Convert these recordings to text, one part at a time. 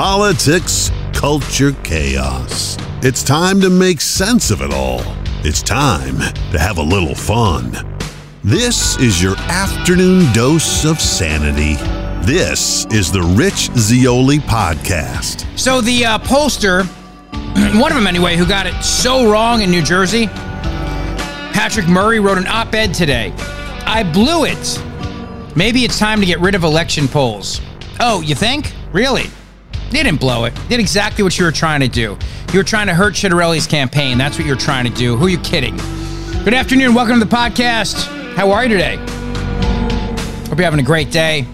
politics, culture, chaos. It's time to make sense of it all. It's time to have a little fun. This is your afternoon dose of sanity. This is the Rich Zeoli podcast. So the uh, pollster, one of them anyway, who got it so wrong in New Jersey, Patrick Murray wrote an op-ed today. I blew it. Maybe it's time to get rid of election polls. Oh, you think? Really? Didn't blow it. Did exactly what you were trying to do. You were trying to hurt Ciattarelli's campaign. That's what you're trying to do. Who are you kidding? Good afternoon. Welcome to the podcast. How are you today? Hope you're having a great day.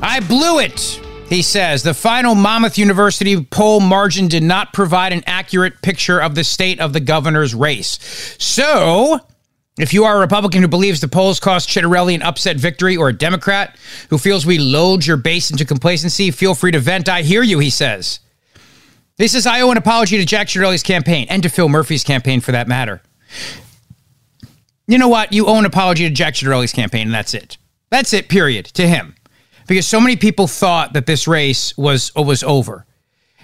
I blew it, he says. The final Monmouth University poll margin did not provide an accurate picture of the state of the governor's race. So, if you are a Republican who believes the polls cost Ciattarelli an upset victory, or a Democrat who feels we load your base into complacency, feel free to vent. I hear you, he says. He says, I owe an apology to Jack Ciattarelli's campaign and to Phil Murphy's campaign for that matter. You know what? You owe an apology to Jack Ciattarelli's campaign, and that's it. That's it, period, to him. Because so many people thought that this race was, was over.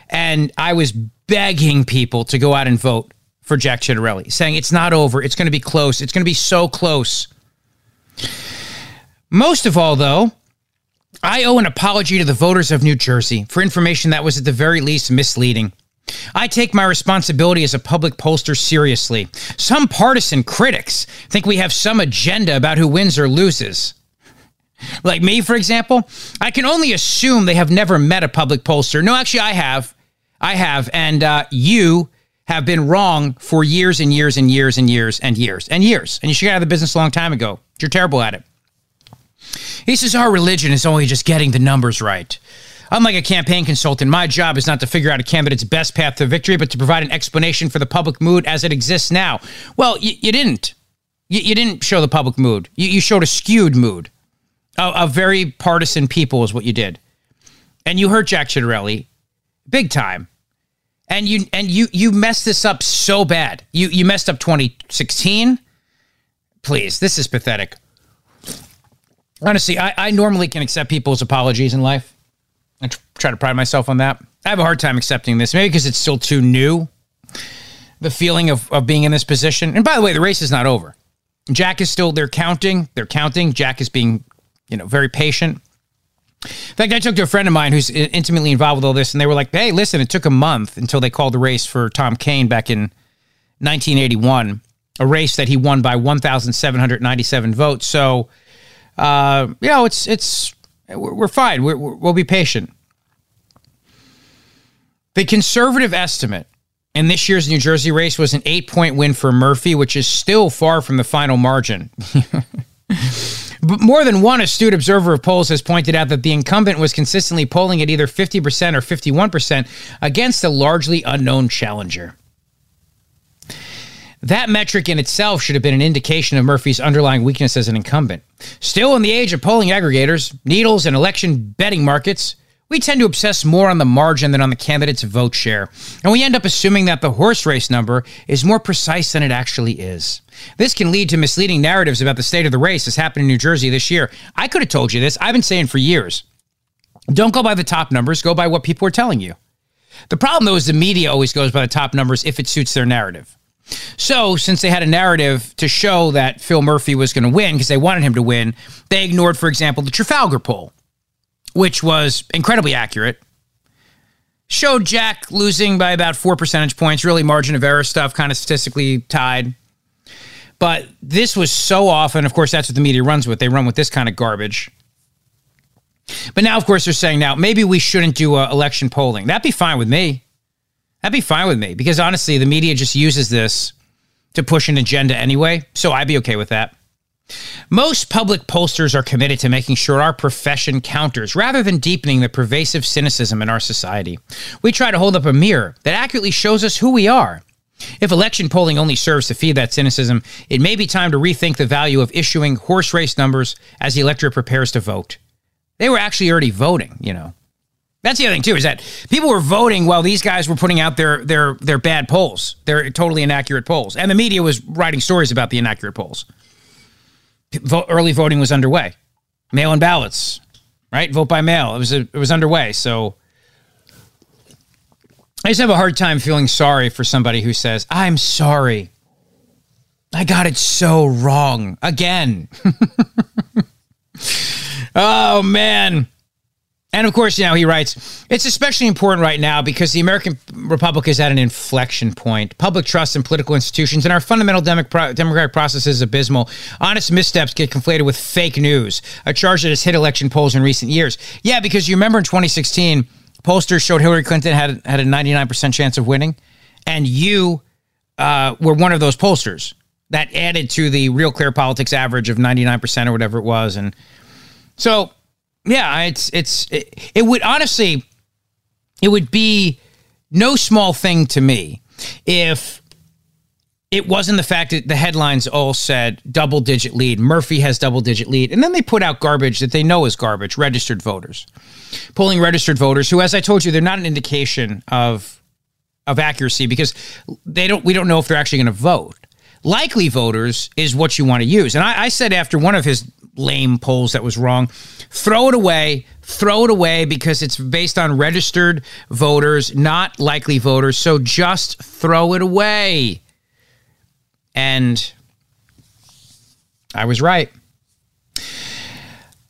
And I was begging people to go out and vote for Jack Ciattarelli, saying it's not over. It's going to be close. It's going to be so close. Most of all, though, I owe an apology to the voters of New Jersey for information that was at the very least misleading. I take my responsibility as a public pollster seriously. Some partisan critics think we have some agenda about who wins or loses. Like me, for example, I can only assume they have never met a public pollster. No, actually, I have. I have. And uh, you have been wrong for years and years and years and years and years and years. And you should get out of the business a long time ago. You're terrible at it. He says our religion is only just getting the numbers right. Unlike a campaign consultant, my job is not to figure out a candidate's best path to victory, but to provide an explanation for the public mood as it exists now. Well, you, you didn't. You, you, didn't show the public mood. You, you showed a skewed mood. A, a, very partisan people is what you did. And you hurt Jack Ciattarelli big time. And you and you you messed this up so bad. You you messed up 2016. Please, this is pathetic. Honestly, I, I normally can accept people's apologies in life. I try to pride myself on that. I have a hard time accepting this, maybe because it's still too new. The feeling of, of being in this position. And by the way, the race is not over. Jack is still, they're counting. They're counting. Jack is being, you know, very patient. In fact, I talked to a friend of mine who's intimately involved with all this, and they were like, hey, listen, it took a month until they called the race for Tom Kean back in 1981, a race that he won by 1,797 votes. So, uh, you know, it's, it's, we're fine. we will be patient. The conservative estimate in this year's New Jersey race was an eight point win for Murphy, which is still far from the final margin. but more than one astute observer of polls has pointed out that the incumbent was consistently polling at either 50% or 51% against a largely unknown challenger. That metric in itself should have been an indication of Murphy's underlying weakness as an incumbent. Still, in the age of polling aggregators, needles, and election betting markets, we tend to obsess more on the margin than on the candidate's vote share, and we end up assuming that the horse race number is more precise than it actually is. This can lead to misleading narratives about the state of the race, as happened in New Jersey this year. I could have told you this, I've been saying for years. Don't go by the top numbers, go by what people are telling you. The problem, though, is the media always goes by the top numbers if it suits their narrative. So, since they had a narrative to show that Phil Murphy was going to win because they wanted him to win, they ignored, for example, the Trafalgar poll, which was incredibly accurate. Showed Jack losing by about four percentage points, really margin of error stuff, kind of statistically tied. But this was so often, of course, that's what the media runs with. They run with this kind of garbage. But now, of course, they're saying now maybe we shouldn't do uh, election polling. That'd be fine with me. That'd be fine with me because honestly, the media just uses this to push an agenda anyway. So I'd be okay with that. Most public pollsters are committed to making sure our profession counters rather than deepening the pervasive cynicism in our society. We try to hold up a mirror that accurately shows us who we are. If election polling only serves to feed that cynicism, it may be time to rethink the value of issuing horse race numbers as the electorate prepares to vote. They were actually already voting, you know. That's the other thing too is that people were voting while these guys were putting out their their their bad polls, their totally inaccurate polls, and the media was writing stories about the inaccurate polls. Vote, early voting was underway, mail-in ballots, right? Vote by mail. It was a, it was underway. So I just have a hard time feeling sorry for somebody who says, I'm sorry. I got it so wrong again. oh, man. And of course, you know, he writes, it's especially important right now because the American Republic is at an inflection point. Public trust in political institutions and our fundamental democratic process is abysmal. Honest missteps get conflated with fake news, a charge that has hit election polls in recent years. Yeah, because you remember in 2016, pollsters showed Hillary Clinton had, had a 99% chance of winning, and you uh, were one of those pollsters that added to the Real Clear Politics average of 99% or whatever it was. And so yeah, it's it's it, it would honestly it would be no small thing to me if it wasn't the fact that the headlines all said double digit lead. Murphy has double digit lead. And then they put out garbage that they know is garbage, registered voters. Polling registered voters who, as I told you, they're not an indication of of accuracy because they don't we don't know if they're actually going to vote. Likely voters is what you want to use. And I, I said after one of his lame polls that was wrong. Throw it away. Throw it away because it's based on registered voters, not likely voters. So just throw it away. And I was right.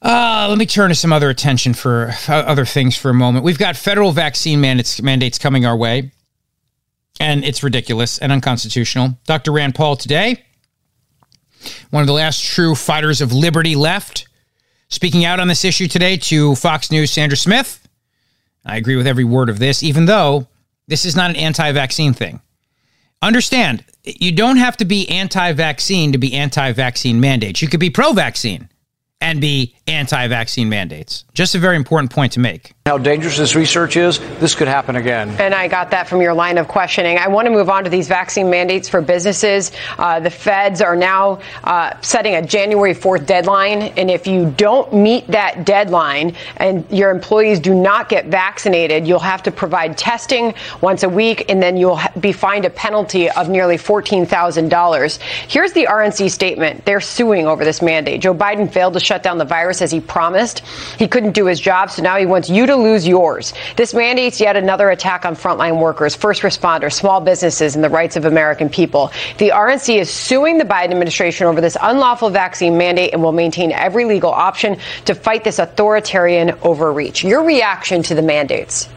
Uh, let me turn to some other attention for uh, other things for a moment. We've got federal vaccine mandates, mandates coming our way, and it's ridiculous and unconstitutional. Dr. Rand Paul today one of the last true fighters of liberty left. Speaking out on this issue today to Fox News' Sandra Smith. I agree with every word of this, even though this is not an anti vaccine thing. Understand, you don't have to be anti vaccine to be anti vaccine mandates. You could be pro vaccine and be anti vaccine mandates. Just a very important point to make how dangerous this research is, this could happen again. And I got that from your line of questioning. I want to move on to these vaccine mandates for businesses. Uh, the feds are now uh, setting a January 4th deadline. And if you don't meet that deadline and your employees do not get vaccinated, you'll have to provide testing once a week, and then you'll be fined a penalty of nearly $14,000. Here's the RNC statement. They're suing over this mandate. Joe Biden failed to shut down the virus as he promised. He couldn't do his job, so now he wants you to lose yours. This mandates yet another attack on frontline workers, first responders, small businesses, and the rights of American people. The RNC is suing the Biden administration over this unlawful vaccine mandate and will maintain every legal option to fight this authoritarian overreach. Your reaction to the mandates?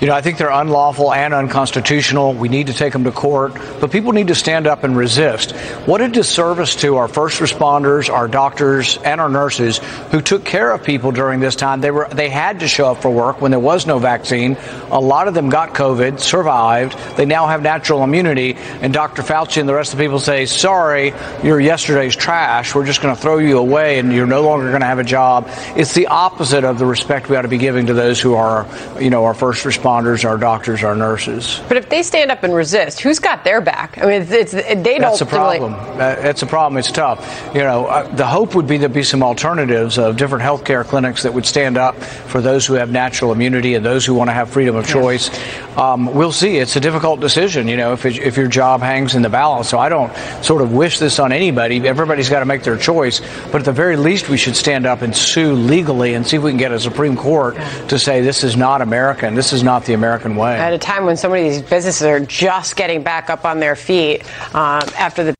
You know, I think they're unlawful and unconstitutional. We need to take them to court, but people need to stand up and resist. What a disservice to our first responders, our doctors, and our nurses who took care of people during this time. They were they had to show up for work when there was no vaccine. A lot of them got COVID, survived. They now have natural immunity, and Dr. Fauci and the rest of the people say, "Sorry, you're yesterday's trash. We're just going to throw you away, and you're no longer going to have a job." It's the opposite of the respect we ought to be giving to those who are, you know, our first responders responders, our doctors, our nurses. But if they stand up and resist, who's got their back? I mean, it's, it's they don't. That's a problem. That's a problem. It's tough. You know, uh, the hope would be there'd be some alternatives of different healthcare clinics that would stand up for those who have natural immunity and those who want to have freedom of choice. Um, we'll see. It's a difficult decision. You know, if it, if your job hangs in the balance. So I don't sort of wish this on anybody. Everybody's got to make their choice. But at the very least, we should stand up and sue legally and see if we can get a Supreme Court to say this is not American. This is not not the American way. At a time when so many of these businesses are just getting back up on their feet uh, after the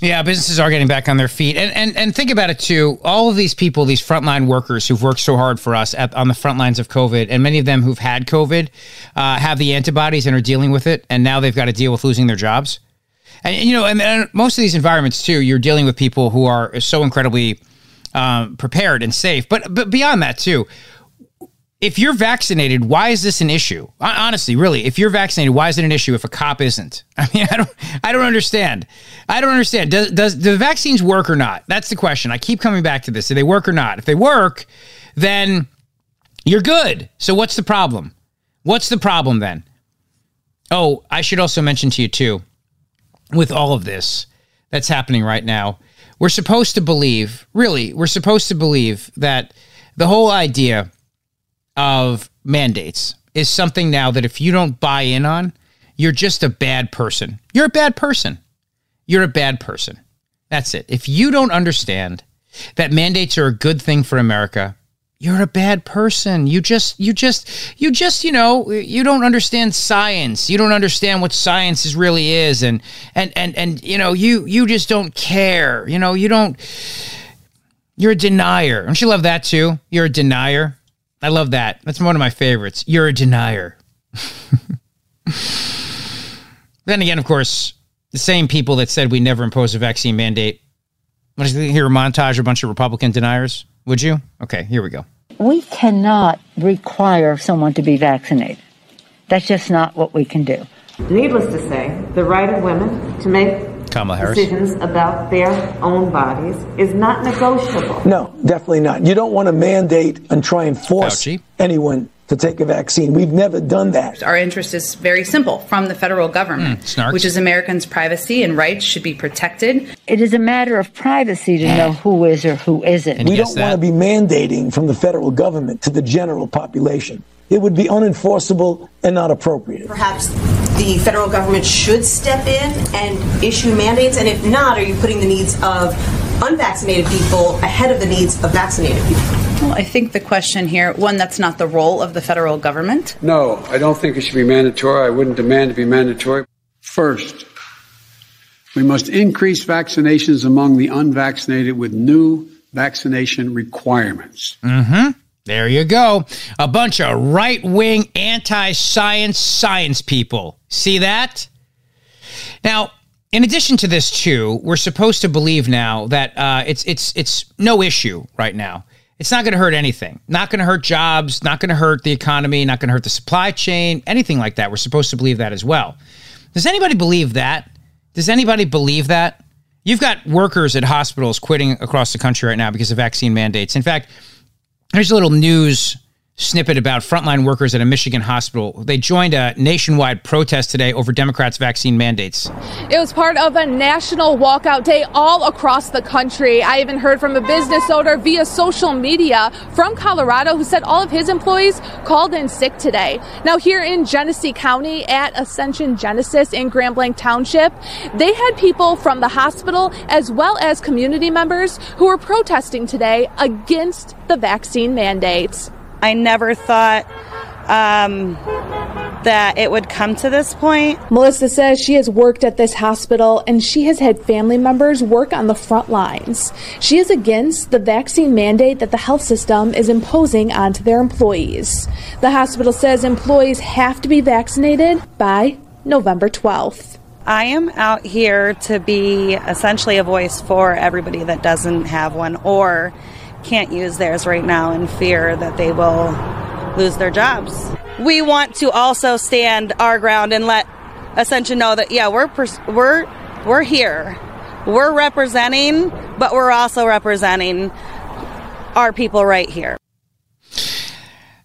yeah, businesses are getting back on their feet, and and and think about it too. All of these people, these frontline workers who've worked so hard for us at, on the front lines of COVID, and many of them who've had COVID, uh, have the antibodies and are dealing with it, and now they've got to deal with losing their jobs. And you know, and, and most of these environments too, you're dealing with people who are so incredibly um, prepared and safe. But but beyond that too, if you're vaccinated, why is this an issue? Honestly, really, if you're vaccinated, why is it an issue if a cop isn't? I mean, I don't, I don't understand. I don't understand. Does, does the vaccines work or not? That's the question. I keep coming back to this. Do they work or not? If they work, then you're good. So what's the problem? What's the problem then? Oh, I should also mention to you too, with all of this that's happening right now, we're supposed to believe, really, we're supposed to believe that the whole idea of mandates is something now that if you don't buy in on, you're just a bad person. You're a bad person. You're a bad person. That's it. If you don't understand that mandates are a good thing for America, you're a bad person. You just, you just, you just, you know, you don't understand science. You don't understand what science is really is, and and and and you know, you you just don't care. You know, you don't. You're a denier. Don't you love that too? You're a denier. I love that. That's one of my favorites. You're a denier. then again, of course, the same people that said we never impose a vaccine mandate. Want to hear a montage of a bunch of Republican deniers? Would you? Okay, here we go. We cannot require someone to be vaccinated. That's just not what we can do. Needless to say, the right of women to make Kamala Harris. decisions about their own bodies is not negotiable. No, definitely not. You don't want to mandate and try and force Fauci. anyone to take a vaccine. We've never done that. Our interest is very simple from the federal government, Mm, which is Americans' privacy and rights should be protected. It is a matter of privacy to know who is or who isn't. And We don't that? want to be mandating from the federal government to the general population. It would be unenforceable and not appropriate. Perhaps the federal government should step in and issue mandates? And if not, are you putting the needs of unvaccinated people ahead of the needs of vaccinated people? Well, I think the question here, one, that's not the role of the federal government. No, I don't think it should be mandatory. I wouldn't demand to be mandatory. First, we must increase vaccinations among the unvaccinated with new vaccination requirements. Mm-hmm. There you go. A bunch of right wing, anti science science people. See that? Now, in addition to this, too, we're supposed to believe now that uh, it's it's it's no issue right now. It's not going to hurt anything. Not going to hurt jobs. Not going to hurt the economy. Not going to hurt the supply chain. Anything like that. We're supposed to believe that as well. Does anybody believe that? Does anybody believe that? You've got workers at hospitals quitting across the country right now because of vaccine mandates. In fact, Here's a little news snippet about frontline workers at a Michigan hospital. They joined a nationwide protest today over Democrats' vaccine mandates. It was part of a national walkout day all across the country. I even heard from a business owner via social media from Colorado who said all of his employees called in sick today. Now, here in Genesee County at Ascension Genesis in Grand Blanc Township, they had people from the hospital as well as community members who were protesting today against the vaccine mandates. I never thought um, that it would come to this point. Melissa says she has worked at this hospital and she has had family members work on the front lines. She is against the vaccine mandate that the health system is imposing onto their employees. The hospital says employees have to be vaccinated by November 12th. I am out here to be essentially a voice for everybody that doesn't have one or can't use theirs right now in fear that they will lose their jobs. We want to also stand our ground and let Ascension know that yeah, we're pers- we're we're here. We're representing, but we're also representing our people right here.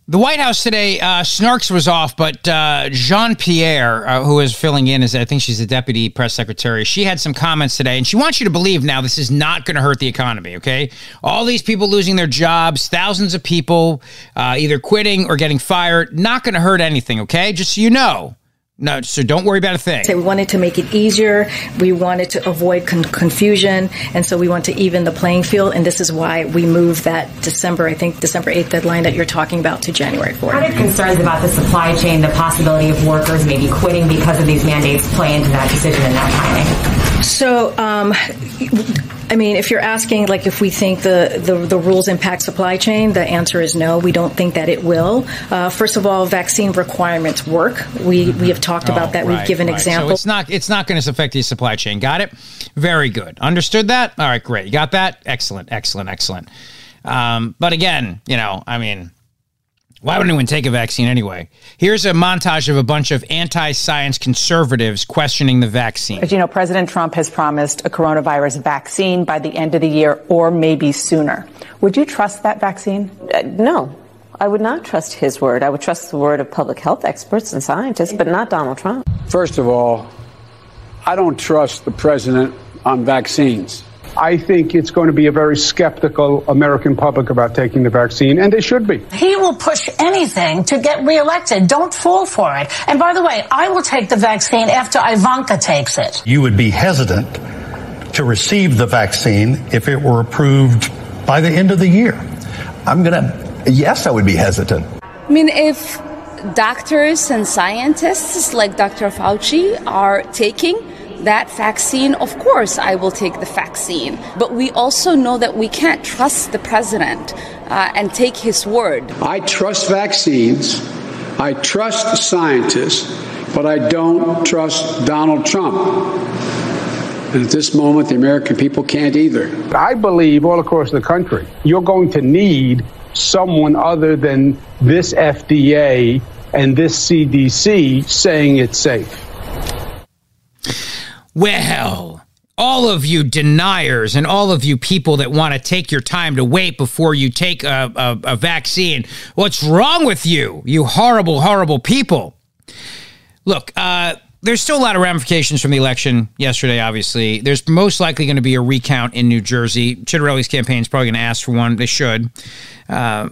The White House today, uh, Snarks was off, but uh, Jean Pierre, uh, who is filling in is I think she's the deputy press secretary, she had some comments today, and she wants you to believe now this is not going to hurt the economy. Okay, all these people losing their jobs, thousands of people uh, either quitting or getting fired, not going to hurt anything. Okay, just so you know. No, so don't worry about a thing. So we wanted to make it easier. We wanted to avoid con- confusion, and so we want to even the playing field. And this is why we moved that December, I think December eighth deadline that you're talking about to January How fourth. did concerns about the supply chain, the possibility of workers maybe quitting because of these mandates play into that decision and that timing? So, um, I mean, if you're asking, like, if we think the, the, the rules impact supply chain, the answer is no. We don't think that it will. Uh, first of all, vaccine requirements work. We we have talked about Oh, that. right, We've given right. So examples. it's not it's not going to affect the supply chain. Got it? Very good. Understood that? All right, great. You got that? Excellent, excellent, excellent. Um, but again, you know, I mean, why would anyone take a vaccine anyway? Here's a montage of a bunch of anti-science conservatives questioning the vaccine. As you know, President Trump has promised a coronavirus vaccine by the end of the year or maybe sooner. Would you trust that vaccine? Uh, no, I would not trust his word. I would trust the word of public health experts and scientists, but not Donald Trump. First of all, I don't trust the president on vaccines. I think it's going to be a very skeptical American public about taking the vaccine, and they should be. He will push anything to get reelected. Don't fall for it. And by the way, I will take the vaccine after Ivanka takes it. You would be hesitant to receive the vaccine if it were approved by the end of the year. I'm going to Yes, I would be hesitant. I mean, if doctors and scientists like Dr. Fauci are taking that vaccine, of course, I will take the vaccine. But we also know that we can't trust the president uh, and take his word. I trust vaccines, I trust scientists, but I don't trust Donald Trump. And at this moment, the American people can't either. I believe all across the country, you're going to need someone other than this FDA and this CDC saying it's safe. Well, all of you deniers and all of you people that want to take your time to wait before you take a, a, a, vaccine, what's wrong with you? You horrible, horrible people. Look, uh, there's still a lot of ramifications from the election yesterday, obviously. There's most likely going to be a recount in New Jersey. Ciattarelli's campaign is probably going to ask for one. They should. Uh,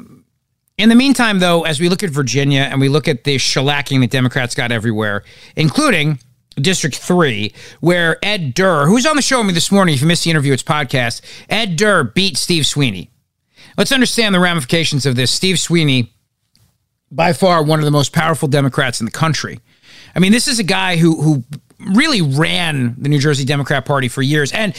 in the meantime, though, as we look at Virginia and we look at the shellacking that Democrats got everywhere, including District 3, where Ed Durr, who's on the show with me this morning, if you missed the interview, it's podcast, Ed Durr beat Steve Sweeney. Let's understand the ramifications of this. Steve Sweeney, by far one of the most powerful Democrats in the country. I mean, this is a guy who who really ran the New Jersey Democrat Party for years. And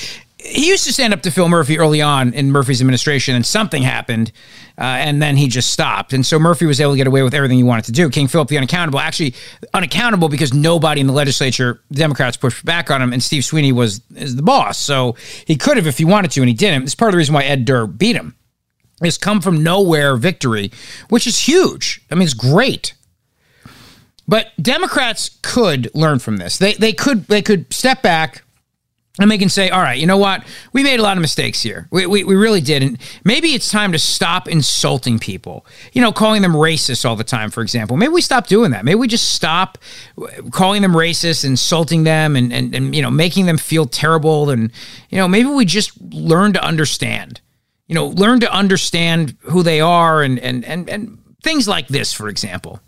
he used to stand up to Phil Murphy early on in Murphy's administration, and something happened, uh, and then he just stopped. And so Murphy was able to get away with everything he wanted to do. King Philip the unaccountable, actually unaccountable because nobody in the legislature, Democrats, pushed back on him, and Steve Sweeney was is the boss. So he could have if he wanted to, and he didn't. It's part of the reason why Ed Durr beat him. His come from nowhere victory, which is huge. I mean, it's great. But Democrats could learn from this. They they could they could step back and they can say, all right, you know what? We made a lot of mistakes here. We, we, we really did. And maybe it's time to stop insulting people, you know, calling them racist all the time, for example. Maybe we stop doing that. Maybe we just stop uh, calling them racist, insulting them, and, and, and, you know, making them feel terrible. And, you know, maybe we just learn to understand, you know, learn to understand who they are and, and, and, and things like this, for example.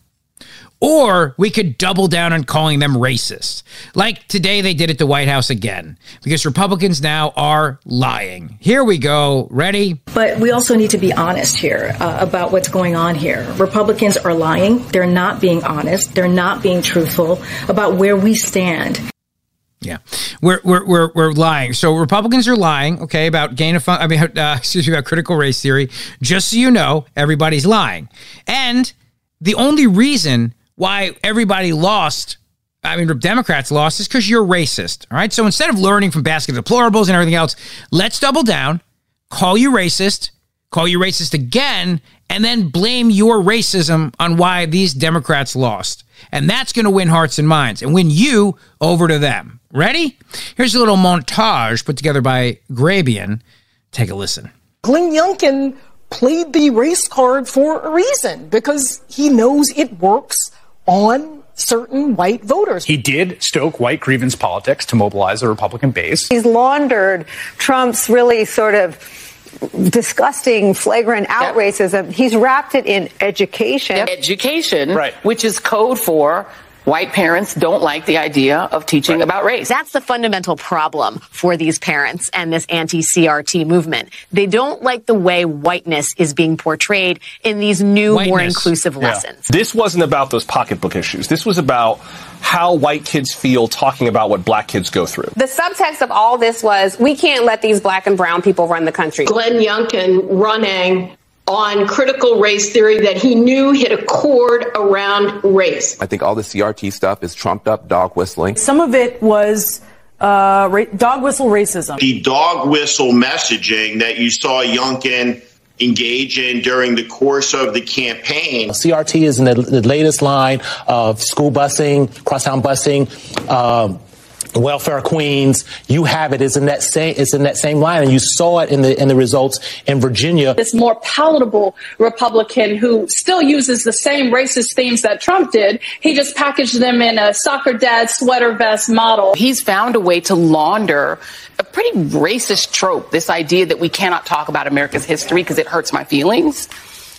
Or we could double down on calling them racist. Like today they did at the White House again, because Republicans now are lying. Here we go. Ready? But we also need to be honest here uh, about what's going on here. Republicans are lying. They're not being honest. They're not being truthful about where we stand. Yeah, we're, we're, we're, we're lying. So Republicans are lying, okay, about gain of fun. I mean, uh, excuse me, about critical race theory. Just so you know, everybody's lying. And the only reason why everybody lost I mean, Democrats lost is because you're racist. All right. So instead of learning from basket of deplorables and everything else, let's double down, call you racist, call you racist again, and then blame your racism on why these Democrats lost. And that's going to win hearts and minds and win you over to them. Ready? Here's a little montage put together by Grabien. Take a listen. Glenn Youngkin played the race card for a reason because he knows it works on certain white voters. He did stoke white grievance politics to mobilize the Republican base. He's laundered Trump's really sort of disgusting, flagrant out yep. racism. He's wrapped it in education. Yep. Education, right. which is code for white parents don't like the idea of teaching right. about race. That's the fundamental problem for these parents and this anti-CRT movement. They don't like the way whiteness is being portrayed in these new, whiteness. more inclusive yeah. lessons. This wasn't about those pocketbook issues. This was about how white kids feel talking about what black kids go through. The subtext of all this was we can't let these black and brown people run the country. Glenn Youngkin running on critical race theory that he knew hit a chord around race. I think all the CRT stuff is trumped up dog whistling. Some of it was uh, ra- dog whistle racism. The dog whistle messaging that you saw Youngkin engage in during the course of the campaign. CRT is in the, the latest line of school busing, crosstown busing. Um, welfare queens you have it. Is in that same it's in that same line. And you saw it in the in the results in Virginia. This more palatable republican who still uses the same racist themes that Trump did. He just packaged them in a soccer dad sweater vest model. He's found a way to launder a pretty racist trope this idea that we cannot talk about America's history because it hurts my feelings.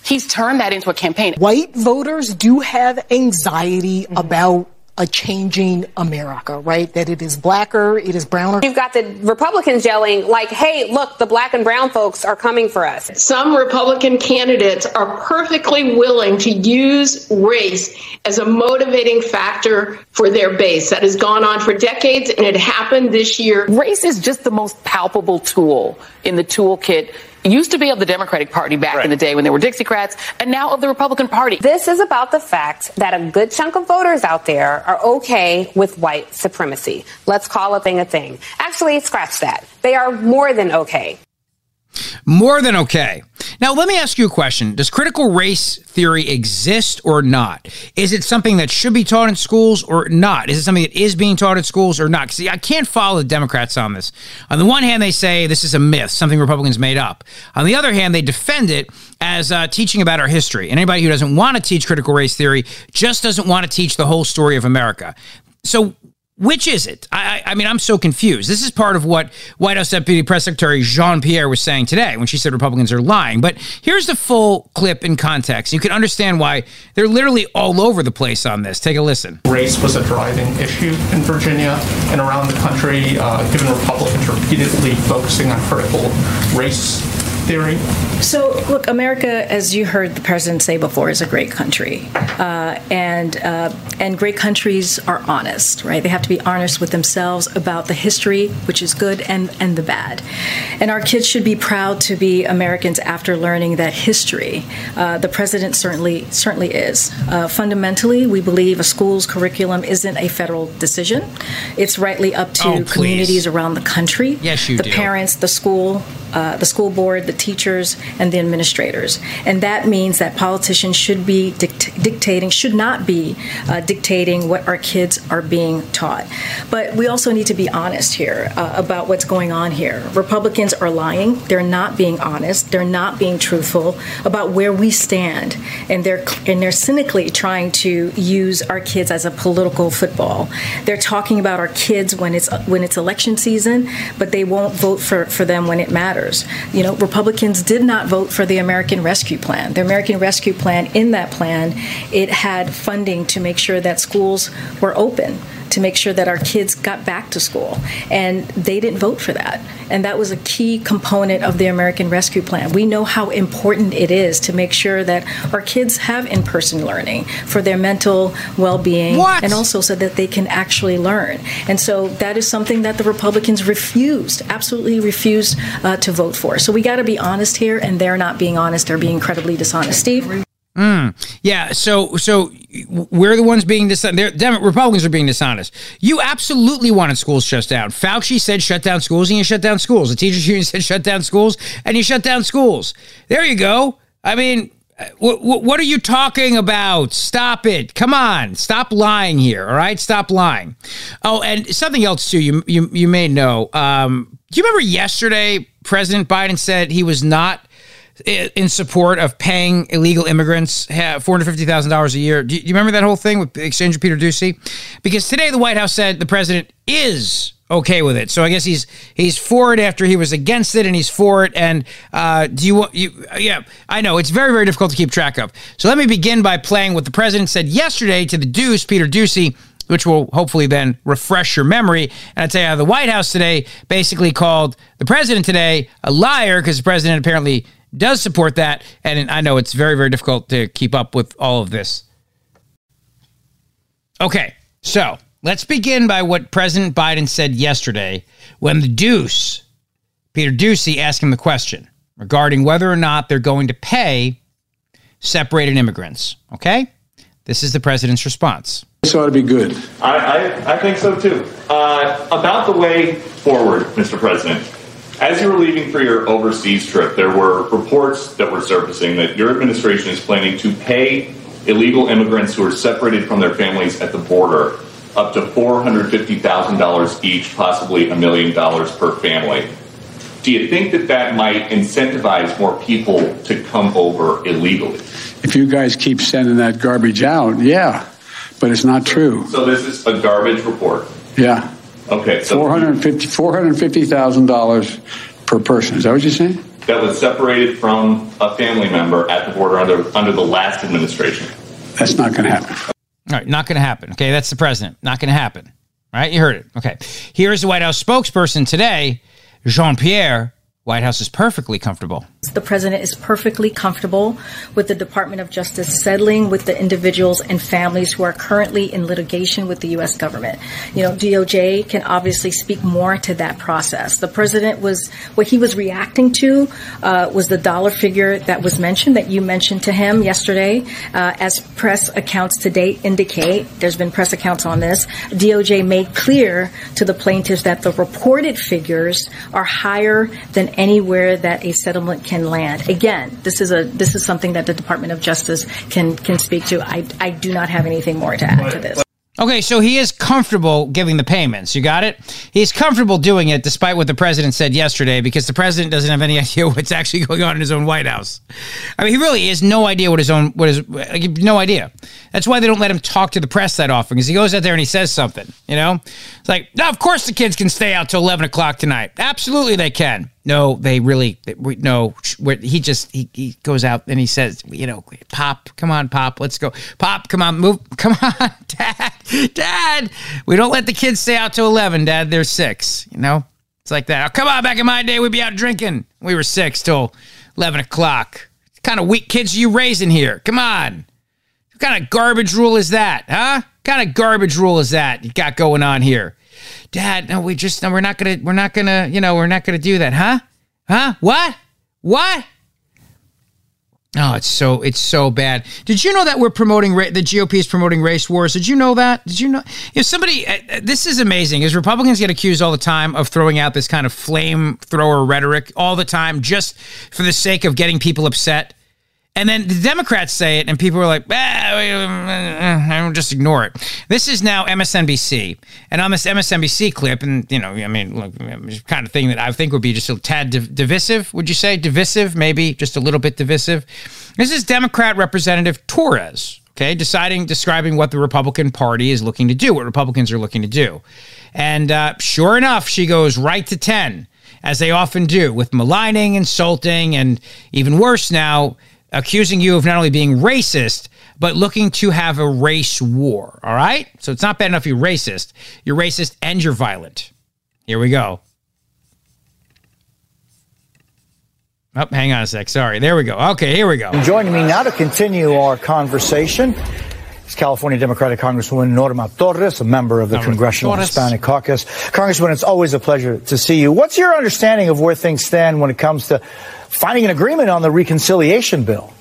He's turned that into a campaign. White voters do have anxiety mm-hmm. about a changing America, right? That it is blacker, it is browner. You've got the Republicans yelling, like, hey, look, the black and brown folks are coming for us. Some Republican candidates are perfectly willing to use race as a motivating factor for their base. That has gone on for decades and it happened this year. Race is just the most palpable tool in the toolkit used to be of the Democratic Party back right. in the day when they were Dixiecrats, and now of the Republican Party. This is about the fact that a good chunk of voters out there are okay with white supremacy. Let's call a thing a thing. Actually, scratch that. They are more than okay. More than okay. Now, let me ask you a question. Does critical race theory exist or not? Is it something that should be taught in schools or not? Is it something that is being taught in schools or not? See, I can't follow the Democrats on this. On the one hand, they say this is a myth, something Republicans made up. On the other hand, they defend it as uh, teaching about our history. And anybody who doesn't want to teach critical race theory just doesn't want to teach the whole story of America. So, which is it? I, I, mean, I'm so confused. This is part of what White House Deputy Press Secretary Jean Pierre was saying today when she said Republicans are lying. But here's the full clip in context. You can understand why they're literally all over the place on this. Take a listen. Race was a driving issue in Virginia and around the country, uh, given Republicans repeatedly focusing on critical race theory? So, look, America, as you heard the president say before, is a great country, uh, and uh, and great countries are honest, right? They have to be honest with themselves about the history, which is good, and and the bad. And our kids should be proud to be Americans after learning that history. Uh, the president certainly certainly is. Uh, fundamentally, we believe a school's curriculum isn't a federal decision. It's rightly up to oh, communities around the country. Yes, you the do. parents, the school, uh, the school board, the teachers, and the administrators. And that means that politicians should be dict- dictating, should not be uh, dictating what our kids are being taught. But we also need to be honest here uh, about what's going on here. Republicans are lying. They're not being honest. They're not being truthful about where we stand, and they're and they're cynically trying to use our kids as a political football. They're talking about our kids when it's when it's election season, but they won't vote for, for them when it matters. You know, Republicans did not vote for the American Rescue Plan. The American Rescue Plan, in that plan, it had funding to make sure that schools were open to make sure that our kids got back to school. And they didn't vote for that. And that was a key component of the American Rescue Plan. We know how important it is to make sure that our kids have in person learning for their mental well being and also so that they can actually learn. And so that is something that the Republicans refused, absolutely refused uh, to vote for. So we got to be honest here, and they're not being honest, they're being incredibly dishonest. Steve? Mm, yeah. So, so we're the ones being dishonest. Damn Republicans are being dishonest. You absolutely wanted schools shut down. Fauci said shut down schools, and you shut down schools. The teachers union said shut down schools, and you shut down schools. There you go. I mean, what, what are you talking about? Stop it. Come on. Stop lying here. All right. Stop lying. Oh, and something else too. You you you may know. Um, do you remember yesterday? President Biden said he was not in support of paying illegal immigrants $450,000 a year. Do you remember that whole thing with exchange Peter Doocy? Because today the White House said the president is okay with it. So I guess he's he's for it after he was against it, and he's for it. And uh, do you want you? Yeah, I know it's very very difficult to keep track of. So let me begin by playing what the president said yesterday to the Deuce, Peter Doocy. Which will hopefully then refresh your memory. And I tell you the White House today basically called the president today a liar because the president apparently does support that. And I know it's very, very difficult to keep up with all of this. Okay, so let's begin by what President Biden said yesterday when the deuce, Peter Doocy, asked him the question regarding whether or not they're going to pay separated immigrants. Okay? This is the president's response. This ought to be good. I, I, I think so too. Uh, about the way forward, Mr. President. As you were leaving for your overseas trip, there were reports that were surfacing that your administration is planning to pay illegal immigrants who are separated from their families at the border up to $450,000 each, possibly a million dollars per family. Do you think that that might incentivize more people to come over illegally? If you guys keep sending that garbage out, yeah, but it's not true. So this is a garbage report. Yeah. Okay, so $450,000 $450, per person. Is that what you're saying? That was separated from a family member at the border under, under the last administration. That's not going to happen. All right, not going to happen. Okay, that's the president. Not going to happen. All right, you heard it. Okay. Here's the White House spokesperson today, Jean Pierre. White House is perfectly comfortable. The president is perfectly comfortable with the Department of Justice settling with the individuals and families who are currently in litigation with the U.S. government. You know, DOJ can obviously speak more to that process. The president was, what he was reacting to uh, was the dollar figure that was mentioned, that you mentioned to him yesterday. Uh, as press accounts to date indicate, there's been press accounts on this, DOJ made clear to the plaintiffs that the reported figures are higher than anywhere that a settlement can land. Again, this is a this is something that the Department of Justice can can speak to. I I do not have anything more to add to this. Okay, so he is comfortable giving the payments. You got it? He's comfortable doing it despite what the president said yesterday because the president doesn't have any idea what's actually going on in his own White House. I mean, he really has no idea what his own what is no idea. That's why they don't let him talk to the press that often because he goes out there and he says something, you know? It's like, "No, of course the kids can stay out till 11 o'clock tonight. Absolutely they can." No, they really we, no. He just he, he goes out and he says, you know, Pop, come on, Pop, let's go. Pop, come on, move, come on, Dad, Dad. We don't let the kids stay out till eleven, Dad. They're six. You know, it's like that. Oh, come on, back in my day, we'd be out drinking. We were six till eleven o'clock. What kind of weak kids are you raising here? Come on. What kind of garbage rule is that, huh? What kind of garbage rule is that you got going on here? Dad, no, we just no, we're not gonna we're not gonna you know we're not gonna do that, huh? Huh? What? What? Oh, it's so it's so bad. Did you know that we're promoting ra- the GOP is promoting race wars? Did you know that? Did you know? If somebody, uh, uh this is amazing. Is Republicans get accused all the time of throwing out this kind of flamethrower rhetoric all the time, just for the sake of getting people upset. And then the Democrats say it, and people are like, ah, just ignore it. This is now MSNBC. And on this MSNBC clip, and, you know, I mean, look, kind of thing that I think would be just a tad div- divisive, would you say? Divisive, maybe just a little bit divisive. This is Democrat Representative Torres, okay, deciding, describing what the Republican Party is looking to do, what Republicans are looking to do. And uh, sure enough, she goes right to 10, as they often do, with maligning, insulting, and even worse now, accusing you of not only being racist, but looking to have a race war. All right? So it's not bad enough you're racist. You're racist and you're violent. Here we go. Oh, hang on a sec. Sorry. There we go. Okay, here we go. Joining me now to continue our conversation is California Democratic Congresswoman Norma Torres, a member of the Norma Congressional Torres. Hispanic Caucus. Congresswoman, it's always a pleasure to see you. What's your understanding of where things stand when it comes to finding an agreement on the reconciliation bill?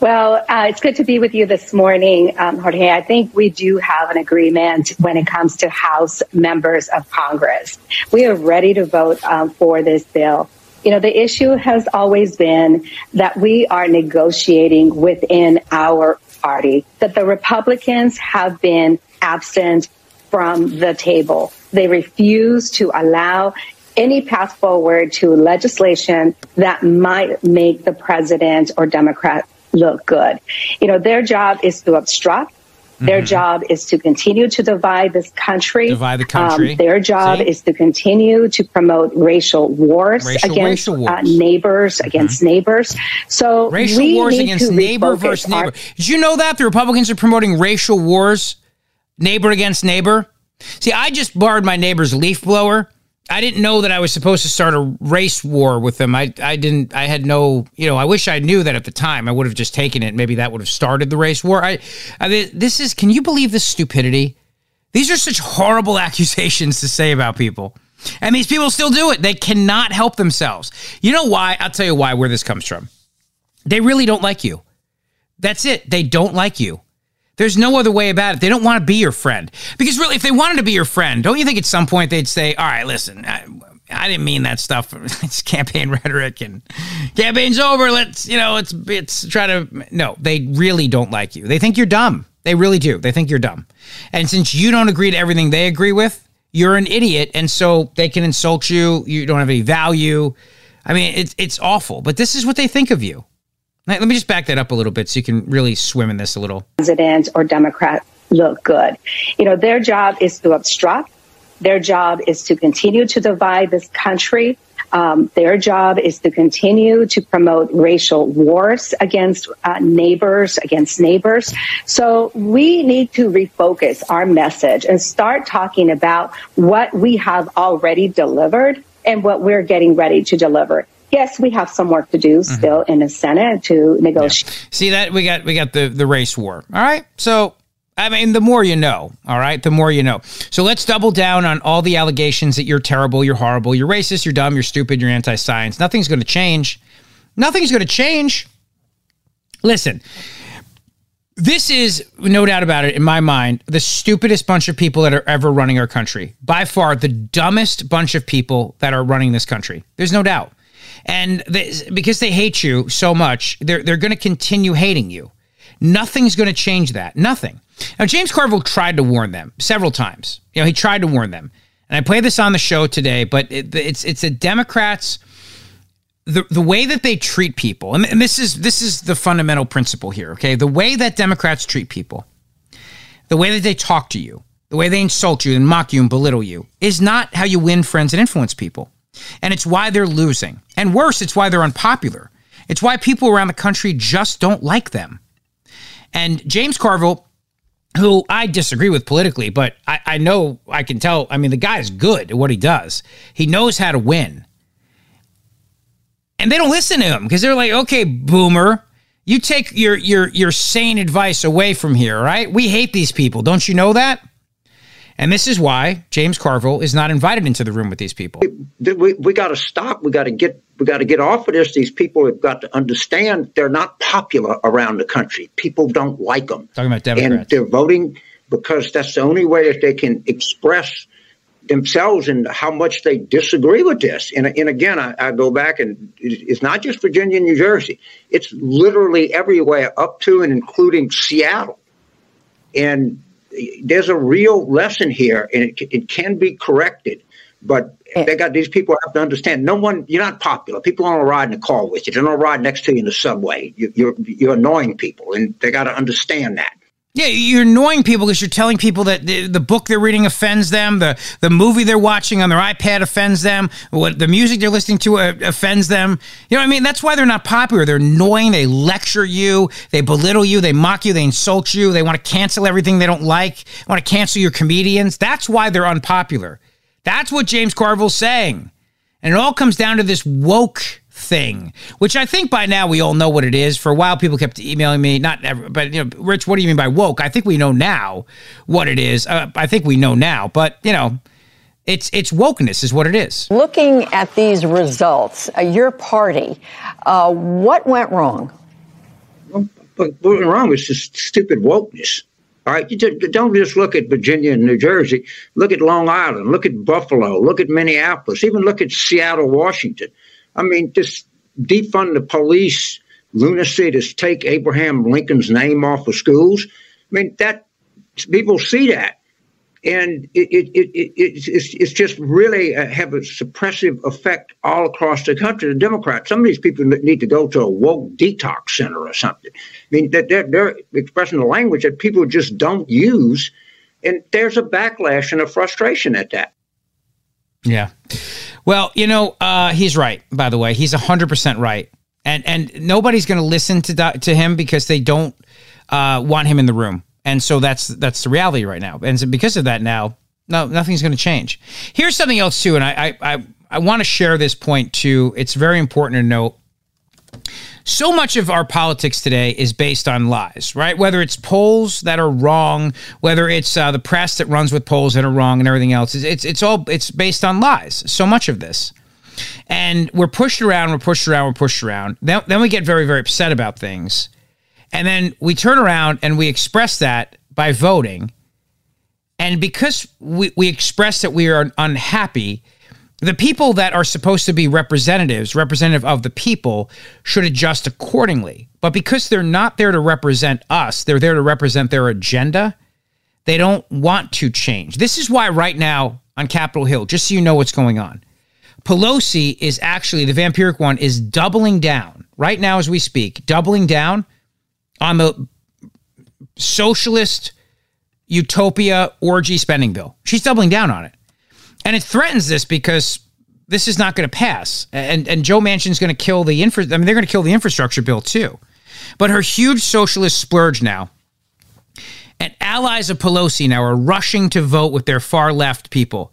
Well, uh, it's good to be with you this morning, um, Jorge. I think we do have an agreement when it comes to House members of Congress. We are ready to vote um, for this bill. You know, the issue has always been that we are negotiating within our party, that the Republicans have been absent from the table. They refuse to allow any path forward to legislation that might make the president or Democrat look good. You know, their job is to obstruct. Their mm-hmm. job is to continue to divide this country. Divide the country. Um, their job See? is to continue to promote racial wars racial, against racial uh, wars. Uh, neighbors, mm-hmm. against neighbors. So racial wars against neighbor versus neighbor. Our- Did you know that the Republicans are promoting racial wars, neighbor against neighbor? See, I just borrowed my neighbor's leaf blower I didn't know that I was supposed to start a race war with them. I I didn't. I had no. You know, I wish I knew that at the time. I would have just taken it. Maybe that would have started the race war. I, I mean, this is. Can you believe this stupidity? These are such horrible accusations to say about people, and these people still do it. They cannot help themselves. You know why? I'll tell you why. Where this comes from. They really don't like you. That's it. They don't like you. There's no other way about it. They don't want to be your friend. Because really, if they wanted to be your friend, don't you think at some point they'd say, all right, listen, I, I didn't mean that stuff. It's campaign rhetoric and campaign's over. Let's, you know, it's, it's try to, no, they really don't like you. They think you're dumb. They really do. They think you're dumb. And since you don't agree to everything they agree with, you're an idiot. And so they can insult you. You don't have any value. I mean, it's, it's awful, but this is what they think of you. Let me just back that up a little bit so you can really swim in this a little. President or Democrat look good. You know, their job is to obstruct. Their job is to continue to divide this country. Um, their job is to continue to promote racial wars against uh, neighbors, against neighbors. So we need to refocus our message and start talking about what we have already delivered and what we're getting ready to deliver yes, we have some work to do mm-hmm. still in the Senate to negotiate. Yeah. See that we got we got the the race war. All right, so. I mean, the more you know, all right? The more you know. So let's double down on all the allegations that you're terrible, you're horrible, you're racist, you're dumb, you're stupid, you're anti science. Nothing's going to change. Nothing's going to change. Listen, this is, no doubt about it, in my mind, the stupidest bunch of people that are ever running our country. By far, the dumbest bunch of people that are running this country. There's no doubt. And they, because they hate you so much, they're, they're going to continue hating you. Nothing's going to change that. Nothing. Now, James Carville tried to warn them several times. You know, he tried to warn them. And I played this on the show today, but it, it's it's a Democrats the the way that they treat people, and, and this is this is the fundamental principle here. Okay, the way that Democrats treat people, the way that they talk to you, the way they insult you and mock you and belittle you, is not how you win friends and influence people. And it's why they're losing. And worse, it's why they're unpopular. It's why people around the country just don't like them. And James Carville, who I disagree with politically, but I, I know I can tell. I mean, the guy's good at what he does. He knows how to win. And they don't listen to him because they're like, okay, boomer, you take your your your sane advice away from here, right? We hate these people. Don't you know that? And this is why James Carville is not invited into the room with these people. We, we, we got to stop. We got to get we got to get off of this. These people have got to understand they're not popular around the country. People don't like them. Talking about Democrats. And they're voting because that's the only way that they can express themselves and how much they disagree with this. And, and again, I, I, go back and it's not just Virginia and New Jersey. It's literally everywhere up to and including Seattle. And there's a real lesson here, and it, it can be corrected. But eh. they got these people have to understand. No one, you're not popular. People don't ride in a car with you. They don't ride next to you in the subway. You, you're you're annoying people, and they got to understand that. Yeah, you're annoying people because you're telling people that the, the, book they're reading offends them, the, the movie they're watching on their iPad offends them, what the music they're listening to uh, offends them. You know what I mean? That's why they're not popular. They're annoying. They lecture you, they belittle you, they mock you, they insult you, they want to cancel everything they don't like, want to cancel your comedians. That's why they're unpopular. That's what James Carville's saying. And it all comes down to this woke thing, which I think by now we all know what it is. For a while, people kept emailing me, not ever, but you know, Rich, what do you mean by woke? I think we know now what it is. Uh, I think we know now, but you know, it's it's wokeness is what it is. Looking at these results, uh, your party, uh, what went wrong? What went wrong was just stupid wokeness. All right, you don't just look at Virginia and New Jersey. Look at Long Island. Look at Buffalo. Look at Minneapolis. Even look at Seattle, Washington. I mean, just defund the police lunacy to take Abraham Lincoln's name off of schools. I mean, that people see that. And it, it, it, it it's, it's just really a, have a suppressive effect all across the country. The Democrats, some of these people need to go to a woke detox center or something. I mean, they're, they're expressing a language that people just don't use. And there's a backlash and a frustration at that. Yeah. Well, you know, uh, he's right. By the way, he's hundred percent right, and and nobody's going to listen to to him because they don't uh, want him in the room, and so that's that's the reality right now. And so because of that, now no, nothing's going to change. Here's something else too, and I I I, I want to share this point too. It's very important to note so much of our politics today is based on lies, right? Whether it's polls that are wrong, whether it's uh, the press that runs with polls that are wrong, and everything else. It's, it's it's all it's based on lies. So much of this, and we're pushed around, we're pushed around, we're pushed around. Then then we get very very upset about things, and then we turn around and we express that by voting, and because we we express that we are unhappy the people that are supposed to be representatives, representative of the people, should adjust accordingly. But because they're not there to represent us, they're there to represent their agenda, they don't want to change. This is why, right now on Capitol Hill, just so you know what's going on, Pelosi is actually, the vampiric one, is doubling down right now as we speak, doubling down on the socialist utopia orgy spending bill. She's doubling down on it. And it threatens this because this is not going to pass. And and Joe Manchin's going to kill the infra. I mean, they're going to kill the infrastructure bill too. But her huge socialist splurge now, and allies of Pelosi now are rushing to vote with their far left people.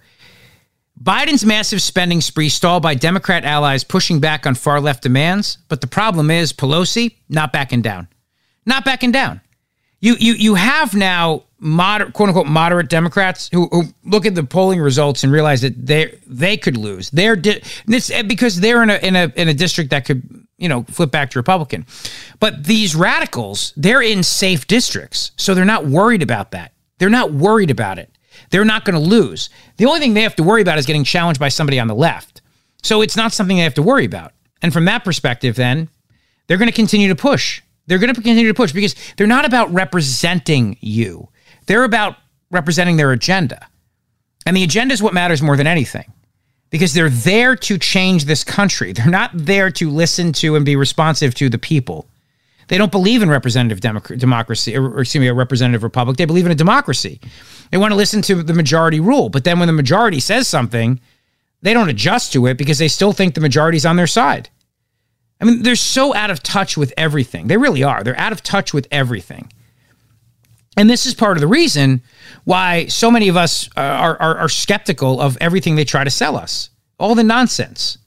Biden's massive spending spree stalled by Democrat allies pushing back on far left demands. But the problem is Pelosi not backing down, not backing down. You you you have now moderate, quote unquote, moderate Democrats who, who, look at the polling results and realize that they they could lose. They're di- this eh, because they're in a in a in a district that could you know flip back to Republican. But these radicals, they're in safe districts, so they're not worried about that. They're not worried about it. They're not going to lose. The only thing they have to worry about is getting challenged by somebody on the left. So it's not something they have to worry about. And from that perspective, then they're going to continue to push. They're going to continue to push because they're not about representing you. They're about representing their agenda. And the agenda is what matters more than anything because they're there to change this country. They're not there to listen to and be responsive to the people. They don't believe in representative democracy, or, or excuse me, a representative republic. They believe in a democracy. They want to listen to the majority rule. But then when the majority says something, they don't adjust to it because they still think the majority's on their side. I mean, they're so out of touch with everything. They really are. They're out of touch with everything. And this is part of the reason why so many of us uh, are, are, are, skeptical of everything they try to sell us, all the nonsense.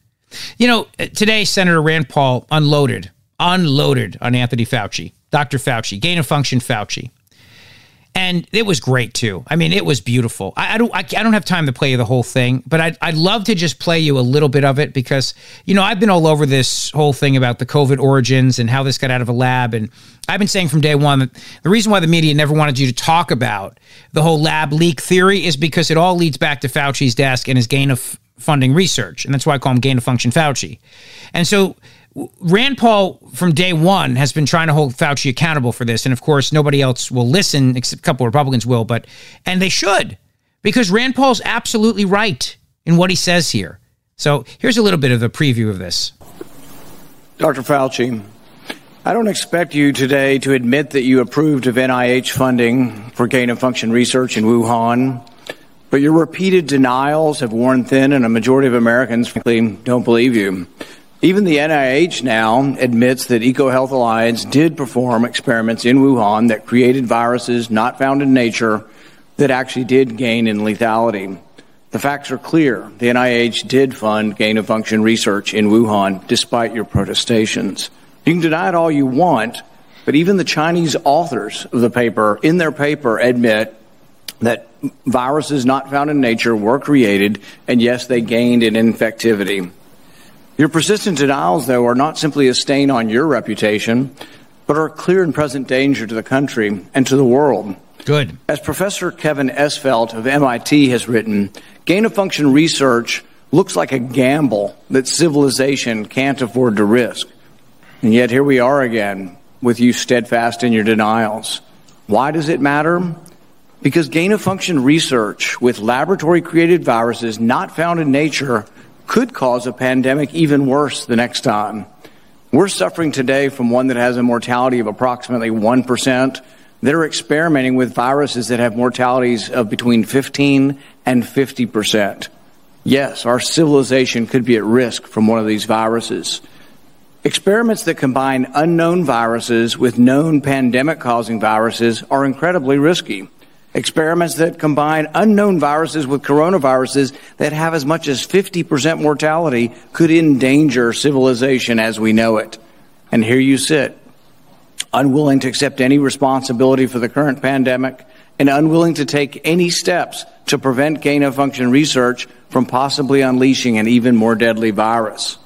You know, today, Senator Rand Paul unloaded, unloaded on Anthony Fauci, Dr. Fauci, gain of function Fauci and it was great too. I mean, it was beautiful. I, I don't, I, I, don't have time to play you the whole thing, but I'd, I'd love to just play you a little bit of it because you know I've been all over this whole thing about the COVID origins and how this got out of a lab, and I've been saying from day one that the reason why the media never wanted you to talk about the whole lab leak theory is because it all leads back to Fauci's desk and his gain of funding research, and that's why I call him gain of function Fauci, and so Rand Paul from day one has been trying to hold Fauci accountable for this, and of course nobody else will listen except a couple of Republicans will, but and they should because Rand Paul's absolutely right in what he says here. So here's a little bit of a preview of this. Dr. Fauci, I don't expect you today to admit that you approved of NIH funding for gain of function research in Wuhan, but your repeated denials have worn thin, and a majority of Americans, frankly, don't believe you. Even the NIH now admits that EcoHealth Alliance did perform experiments in Wuhan that created viruses not found in nature that actually did gain in lethality. The facts are clear. The NIH did fund gain of function research in Wuhan despite your protestations. You can deny it all you want, but even the Chinese authors of the paper, in their paper, admit that viruses not found in nature were created, and yes, they gained in infectivity. Your persistent denials, though, are not simply a stain on your reputation, but are a clear and present danger to the country and to the world. Good. As Professor Kevin Esvelt of MIT has written, gain of function research looks like a gamble that civilization can't afford to risk. And yet here we are again with you steadfast in your denials. Why does it matter? Because gain of function research with laboratory created viruses not found in nature could cause a pandemic even worse the next time. We're suffering today from one that has a mortality of approximately 1%. They're experimenting with viruses that have mortalities of between 15 and 50%. Yes, our civilization could be at risk from one of these viruses. Experiments that combine unknown viruses with known pandemic causing viruses are incredibly risky experiments that combine unknown viruses with coronaviruses that have as much as 50% mortality could endanger civilization as we know it. And here you sit, unwilling to accept any responsibility for the current pandemic and unwilling to take any steps to prevent gain of function research from possibly unleashing an even more deadly virus.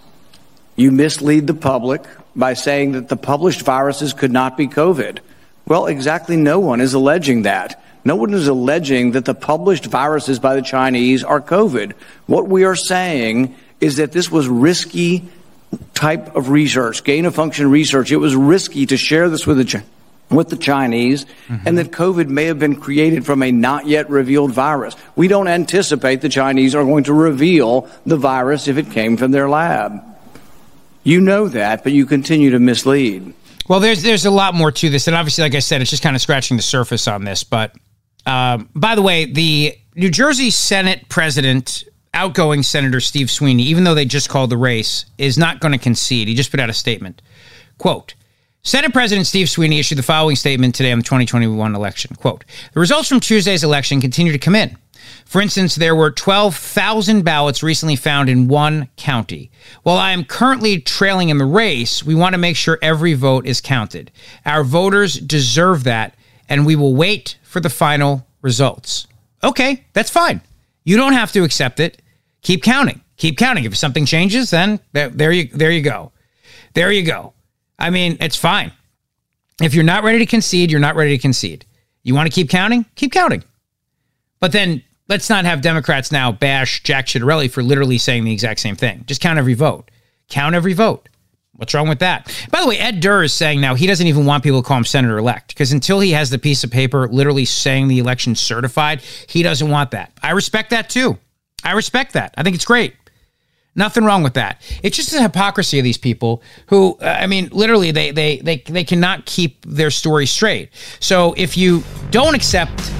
You mislead the public by saying that the published viruses could not be COVID. Well, exactly no one is alleging that. No one is alleging that the published viruses by the Chinese are COVID. What we are saying is that this was risky type of research, gain of function research. It was risky to share this with the with the Chinese, mm-hmm. and that COVID may have been created from a not yet revealed virus. We don't anticipate the Chinese are going to reveal the virus if it came from their lab. You know that, but you continue to mislead. Well, there's there's a lot more to this, and obviously, like I said, it's just kind of scratching the surface on this. But um, by the way, the New Jersey Senate president outgoing Senator Steve Sweeney, even though they just called the race, is not going to concede. He just put out a statement. Quote, Senate President Steve Sweeney issued the following statement today on the 2021 election. Quote, the results from Tuesday's election continue to come in. For instance, there were 12,000 ballots recently found in one county. While I am currently trailing in the race, we want to make sure every vote is counted. Our voters deserve that, and we will wait for the final results. Okay, that's fine. You don't have to accept it. Keep counting. Keep counting. If something changes, then there you there you go. There you go. I mean, it's fine. If you're not ready to concede, you're not ready to concede. You want to keep counting? Keep counting. But then let's not have Democrats now bash Jack Ciattarelli for literally saying the exact same thing. Just count every vote. Count every vote. What's wrong with that? By the way, Ed Durr is saying now he doesn't even want people to call him senator elect because until he has the piece of paper literally saying the election certified, he doesn't want that. I respect that too. I respect that. I think it's great. Nothing wrong with that. It's just the hypocrisy of these people who, uh, I mean, literally, they they they they cannot keep their story straight. So if you don't accept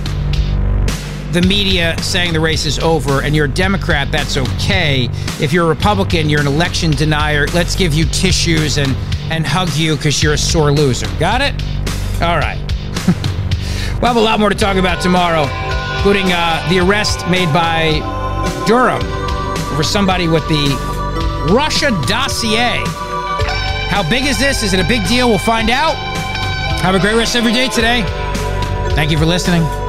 the media saying the race is over and you're a Democrat, that's okay. If you're a Republican, you're an election denier. Let's give you tissues and, and hug you because you're a sore loser. Got it? All right. we'll have a lot more to talk about tomorrow, including uh, the arrest made by Durham for somebody with the Russia dossier. How big is this? Is it a big deal? We'll find out. Have a great rest of your day today. Thank you for listening.